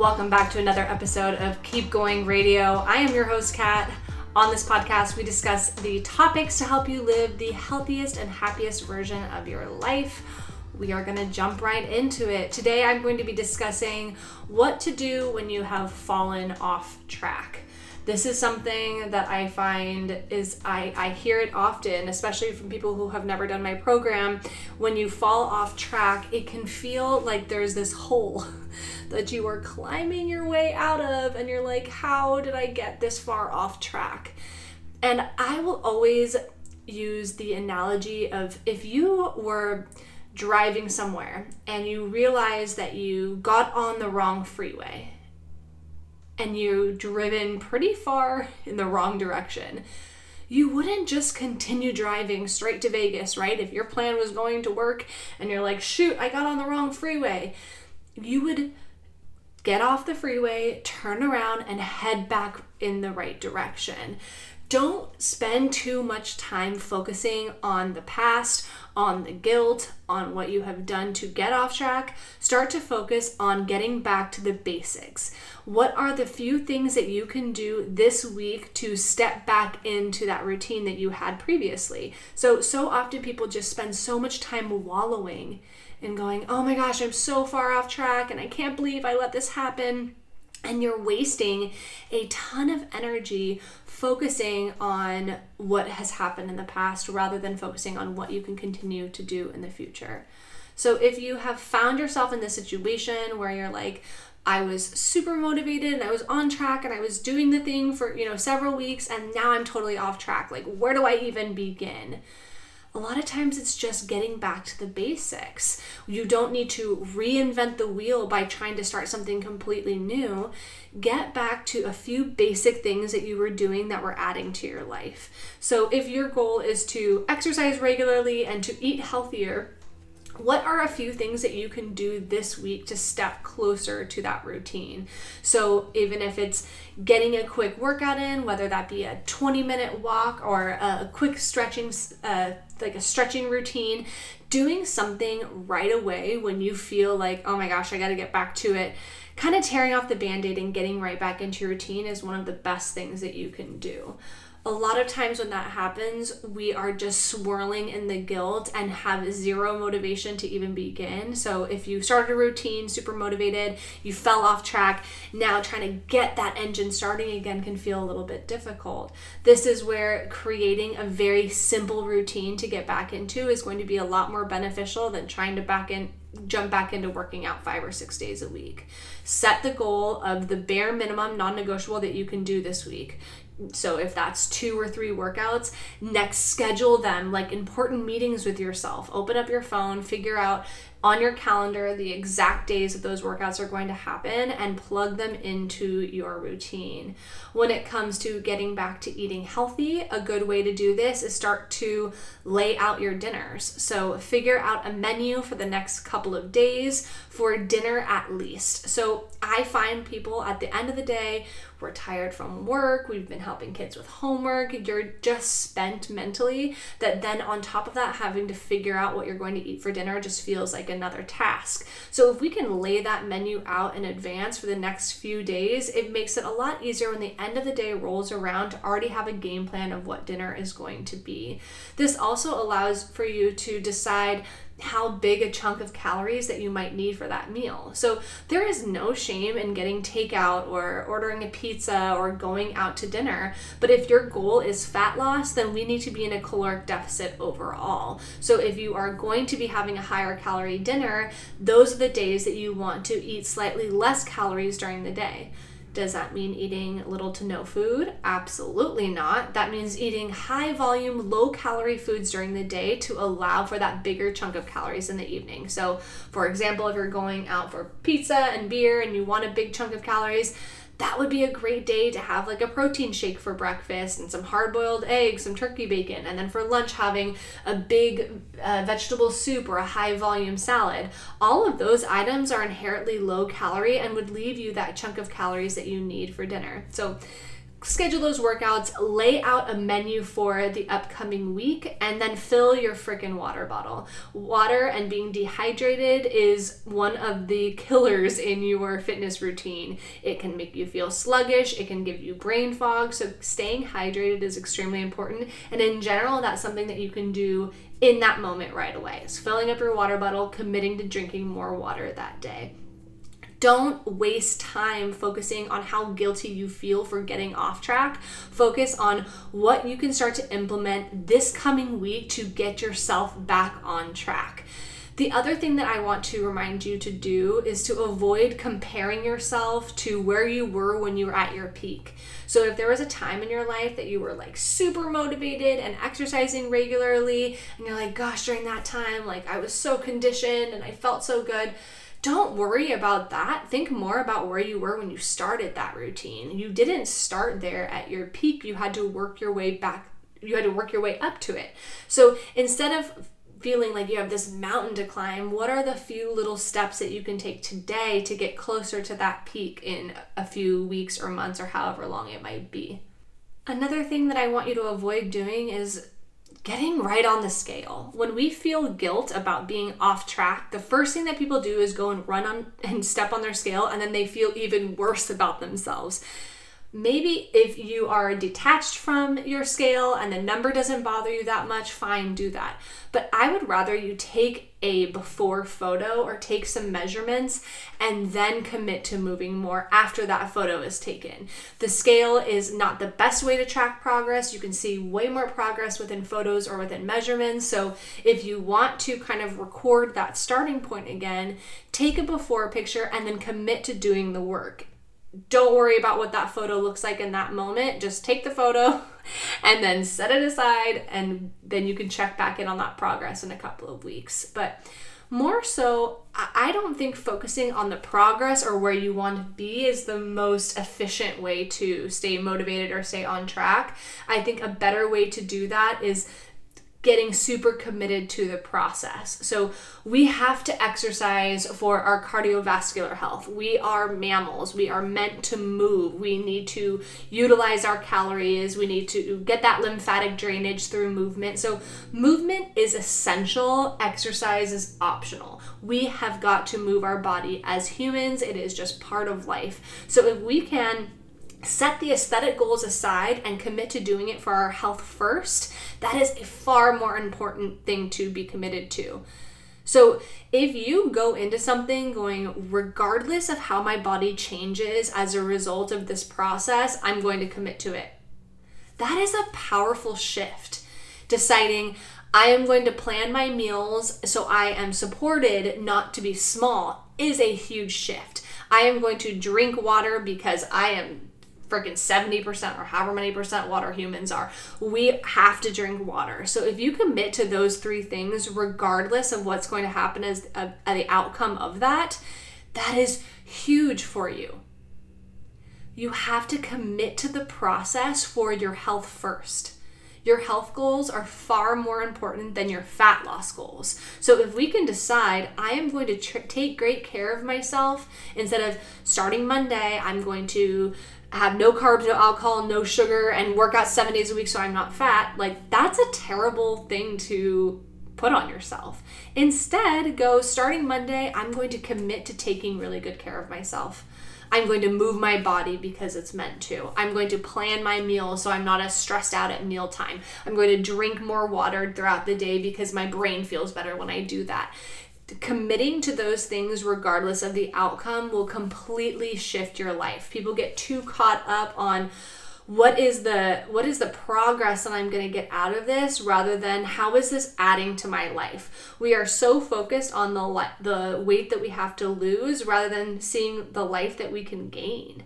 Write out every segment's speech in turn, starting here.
Welcome back to another episode of Keep Going Radio. I am your host, Kat. On this podcast, we discuss the topics to help you live the healthiest and happiest version of your life. We are going to jump right into it. Today, I'm going to be discussing what to do when you have fallen off track this is something that I find is I, I hear it often, especially from people who have never done my program. When you fall off track, it can feel like there's this hole that you are climbing your way out of, and you're like, how did I get this far off track? And I will always use the analogy of if you were driving somewhere and you realize that you got on the wrong freeway and you driven pretty far in the wrong direction, you wouldn't just continue driving straight to Vegas, right? If your plan was going to work and you're like, shoot, I got on the wrong freeway, you would get off the freeway, turn around, and head back in the right direction. Don't spend too much time focusing on the past, on the guilt, on what you have done to get off track. Start to focus on getting back to the basics. What are the few things that you can do this week to step back into that routine that you had previously? So, so often people just spend so much time wallowing and going, oh my gosh, I'm so far off track and I can't believe I let this happen and you're wasting a ton of energy focusing on what has happened in the past rather than focusing on what you can continue to do in the future. So if you have found yourself in this situation where you're like, I was super motivated and I was on track and I was doing the thing for, you know, several weeks and now I'm totally off track. Like, where do I even begin? A lot of times it's just getting back to the basics. You don't need to reinvent the wheel by trying to start something completely new. Get back to a few basic things that you were doing that were adding to your life. So, if your goal is to exercise regularly and to eat healthier, what are a few things that you can do this week to step closer to that routine? So, even if it's getting a quick workout in, whether that be a 20 minute walk or a quick stretching, uh, like a stretching routine, doing something right away when you feel like, oh my gosh, I got to get back to it. Kind of tearing off the band aid and getting right back into your routine is one of the best things that you can do a lot of times when that happens, we are just swirling in the guilt and have zero motivation to even begin. So, if you started a routine, super motivated, you fell off track, now trying to get that engine starting again can feel a little bit difficult. This is where creating a very simple routine to get back into is going to be a lot more beneficial than trying to back in jump back into working out five or six days a week. Set the goal of the bare minimum non negotiable that you can do this week so if that's two or three workouts next schedule them like important meetings with yourself open up your phone figure out on your calendar the exact days that those workouts are going to happen and plug them into your routine. When it comes to getting back to eating healthy, a good way to do this is start to lay out your dinners. So, figure out a menu for the next couple of days for dinner at least. So, I find people at the end of the day, we're tired from work, we've been helping kids with homework, you're just spent mentally, that then on top of that, having to figure out what you're going to eat for dinner just feels like another task. So if we can lay that menu out in advance for the next few days, it makes it a lot easier when the end of the day rolls around to already have a game plan of what dinner is going to be. This also allows for you to decide how big a chunk of calories that you might need for that meal. So there is no shame in getting takeout or ordering a pizza or going out to dinner. But if your goal is fat loss, then we need to be in a caloric deficit overall. So if you are going to be having a higher calorie dinner, those are the days that you want to eat slightly less calories during the day. Does that mean eating little to no food? Absolutely not. That means eating high volume, low calorie foods during the day to allow for that bigger chunk of calories in the evening. So, for example, if you're going out for pizza and beer and you want a big chunk of calories, that would be a great day to have like a protein shake for breakfast and some hard boiled eggs, some turkey bacon, and then for lunch having a big uh, vegetable soup or a high volume salad. All of those items are inherently low calorie and would leave you that chunk of calories that you need for dinner. So, schedule those workouts, lay out a menu for the upcoming week, and then fill your freaking water bottle. Water and being dehydrated is one of the killers in your fitness routine. It can make you feel sluggish, it can give you brain fog, so staying hydrated is extremely important. And in general, that's something that you can do in that moment right away. Is filling up your water bottle, committing to drinking more water that day don't waste time focusing on how guilty you feel for getting off track. Focus on what you can start to implement this coming week to get yourself back on track. The other thing that I want to remind you to do is to avoid comparing yourself to where you were when you were at your peak. So, if there was a time in your life that you were like super motivated and exercising regularly, and you're like, gosh, during that time, like I was so conditioned and I felt so good don't worry about that. Think more about where you were when you started that routine. You didn't start there at your peak, you had to work your way back, you had to work your way up to it. So instead of feeling like you have this mountain to climb, what are the few little steps that you can take today to get closer to that peak in a few weeks or months or however long it might be? Another thing that I want you to avoid doing is getting right on the scale. When we feel guilt about being off track, the first thing that people do is go and run on and step on their scale, and then they feel even worse about themselves. Maybe if you are detached from your scale and the number doesn't bother you that much, fine, do that. But I would rather you take a before photo or take some measurements and then commit to moving more after that photo is taken. The scale is not the best way to track progress. You can see way more progress within photos or within measurements. So if you want to kind of record that starting point again, take a before picture and then commit to doing the work don't worry about what that photo looks like in that moment. Just take the photo and then set it aside, and then you can check back in on that progress in a couple of weeks. But more so, I don't think focusing on the progress or where you want to be is the most efficient way to stay motivated or stay on track. I think a better way to do that is getting super committed to the process. So we have to exercise for our cardiovascular health. We are mammals. We are meant to move. We need to utilize our calories. We need to get that lymphatic drainage through movement. So movement is essential. Exercise is optional. We have got to move our body as humans. It is just part of life. So if we can set the aesthetic goals aside and commit to doing it for our health first, that is a far more important thing to be committed to. So, if you go into something going, regardless of how my body changes as a result of this process, I'm going to commit to it. That is a powerful shift. Deciding, I am going to plan my meals so I am supported not to be small is a huge shift. I am going to drink water because I am freaking 70% or however many percent water humans are. We have to drink water. So if you commit to those three things, regardless of what's going to happen as a, a, the outcome of that, that is huge for you. You have to commit to the process for your health first. Your health goals are far more important than your fat loss goals. So, if we can decide, I am going to tr- take great care of myself instead of starting Monday, I'm going to have no carbs, no alcohol, no sugar, and work out seven days a week so I'm not fat, like that's a terrible thing to put on yourself. Instead, go starting Monday, I'm going to commit to taking really good care of myself. I'm going to move my body because it's meant to. I'm going to plan my meals so I'm not as stressed out at mealtime. I'm going to drink more water throughout the day because my brain feels better when I do that committing to those things regardless of the outcome will completely shift your life. People get too caught up on what is the what is the progress that i'm going to get out of this rather than how is this adding to my life. We are so focused on the the weight that we have to lose rather than seeing the life that we can gain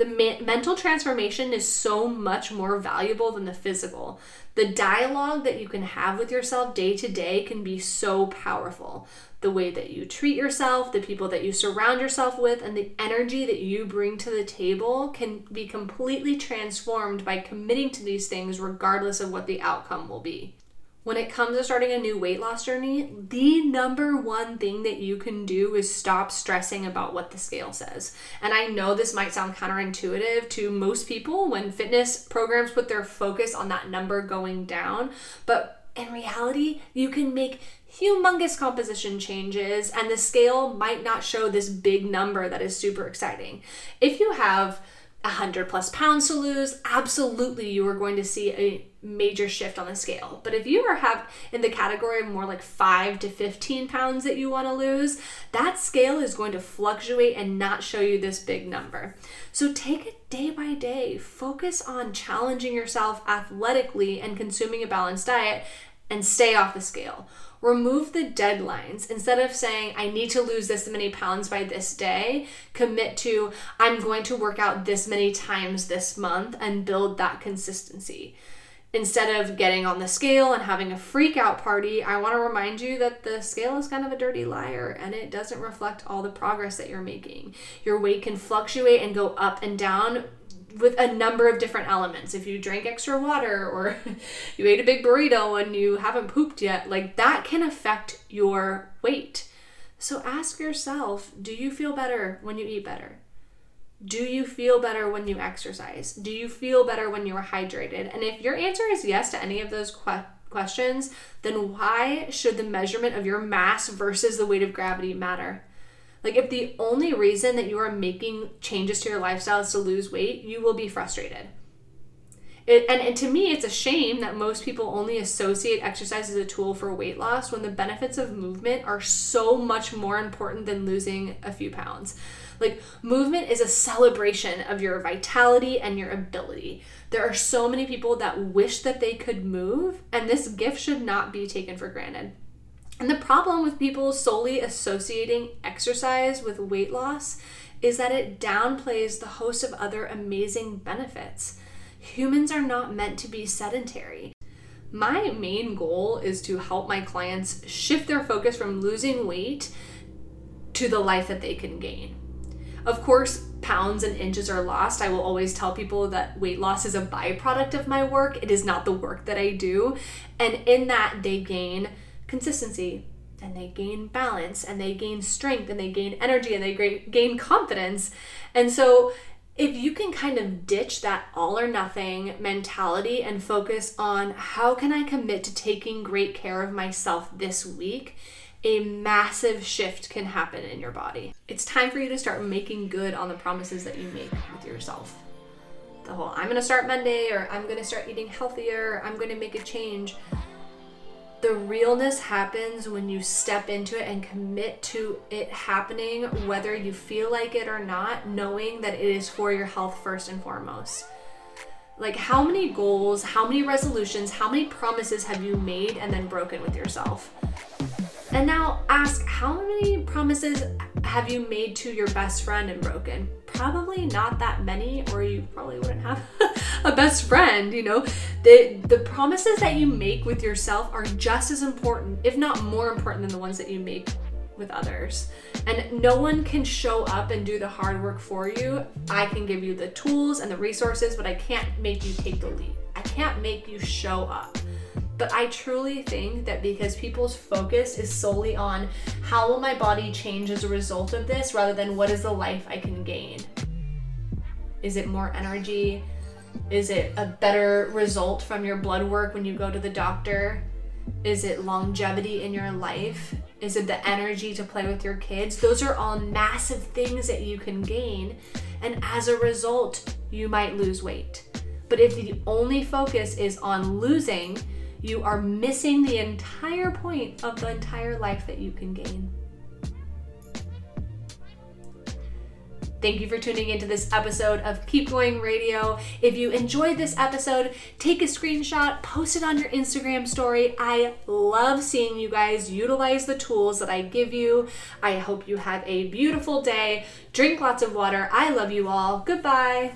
the mental transformation is so much more valuable than the physical. The dialogue that you can have with yourself day to day can be so powerful. The way that you treat yourself, the people that you surround yourself with, and the energy that you bring to the table can be completely transformed by committing to these things, regardless of what the outcome will be. When it comes to starting a new weight loss journey, the number one thing that you can do is stop stressing about what the scale says. And I know this might sound counterintuitive to most people when fitness programs put their focus on that number going down, but in reality, you can make humongous composition changes and the scale might not show this big number that is super exciting. If you have 100 plus pounds to lose, absolutely you are going to see a major shift on the scale. But if you are have in the category of more like 5 to 15 pounds that you want to lose, that scale is going to fluctuate and not show you this big number. So take it day by day. Focus on challenging yourself athletically and consuming a balanced diet and stay off the scale remove the deadlines. Instead of saying i need to lose this many pounds by this day commit to i'm going to work out this many times this month and build that consistency. Instead of getting on the scale and having a freak out party i want to remind you that the scale is kind of a dirty liar and it doesn't reflect all the progress that you're making. Your weight can fluctuate and go up and down with a number of different elements. If you drink extra water or you ate a big burrito and you haven't pooped yet, like that can affect your weight. So ask yourself do you feel better when you eat better? Do you feel better when you exercise? Do you feel better when you are hydrated? And if your answer is yes to any of those que- questions, then why should the measurement of your mass versus the weight of gravity matter? Like, if the only reason that you are making changes to your lifestyle is to lose weight, you will be frustrated. It, and, and to me, it's a shame that most people only associate exercise as a tool for weight loss when the benefits of movement are so much more important than losing a few pounds. Like, movement is a celebration of your vitality and your ability. There are so many people that wish that they could move, and this gift should not be taken for granted. And the problem with people solely associating exercise with weight loss is that it downplays the host of other amazing benefits. Humans are not meant to be sedentary. My main goal is to help my clients shift their focus from losing weight to the life that they can gain. Of course, pounds and inches are lost. I will always tell people that weight loss is a byproduct of my work. It is not the work that I do. And in that, they gain consistency and they gain balance and they gain strength and they gain energy and they gain confidence. And so if you can kind of ditch that all or nothing mentality and focus on how can I commit to taking great care of myself this week, a massive shift can happen in your body. It's time for you to start making good on the promises that you make with yourself. The whole I'm gonna start Monday, or I'm gonna start eating healthier, I'm gonna make a change the realness happens when you step into it and commit to it happening, whether you feel like it or not, knowing that it is for your health first and foremost. Like, how many goals, how many resolutions, how many promises have you made and then broken with yourself? And now ask how many promises have you made to your best friend and broken? Probably not that many, or you probably wouldn't have a best friend, you know. The the promises that you make with yourself are just as important, if not more important than the ones that you make with others. And no one can show up and do the hard work for you. I can give you the tools and the resources, but I can't make you take the lead. I can't make you show up. But I truly think that because people's focus is solely on how will my body change as a result of this rather than what is the life I can gain. Is it more energy? Is it a better result from your blood work when you go to the doctor? Is it longevity in your life? Is it the energy to play with your kids? Those are all massive things that you can gain. And as a result, you might lose weight. But if the only focus is on losing, you are missing the entire point of the entire life that you can gain. Thank you for tuning into this episode of Keep Going Radio. If you enjoyed this episode, take a screenshot, post it on your Instagram story. I love seeing you guys utilize the tools that I give you. I hope you have a beautiful day. Drink lots of water. I love you all. Goodbye.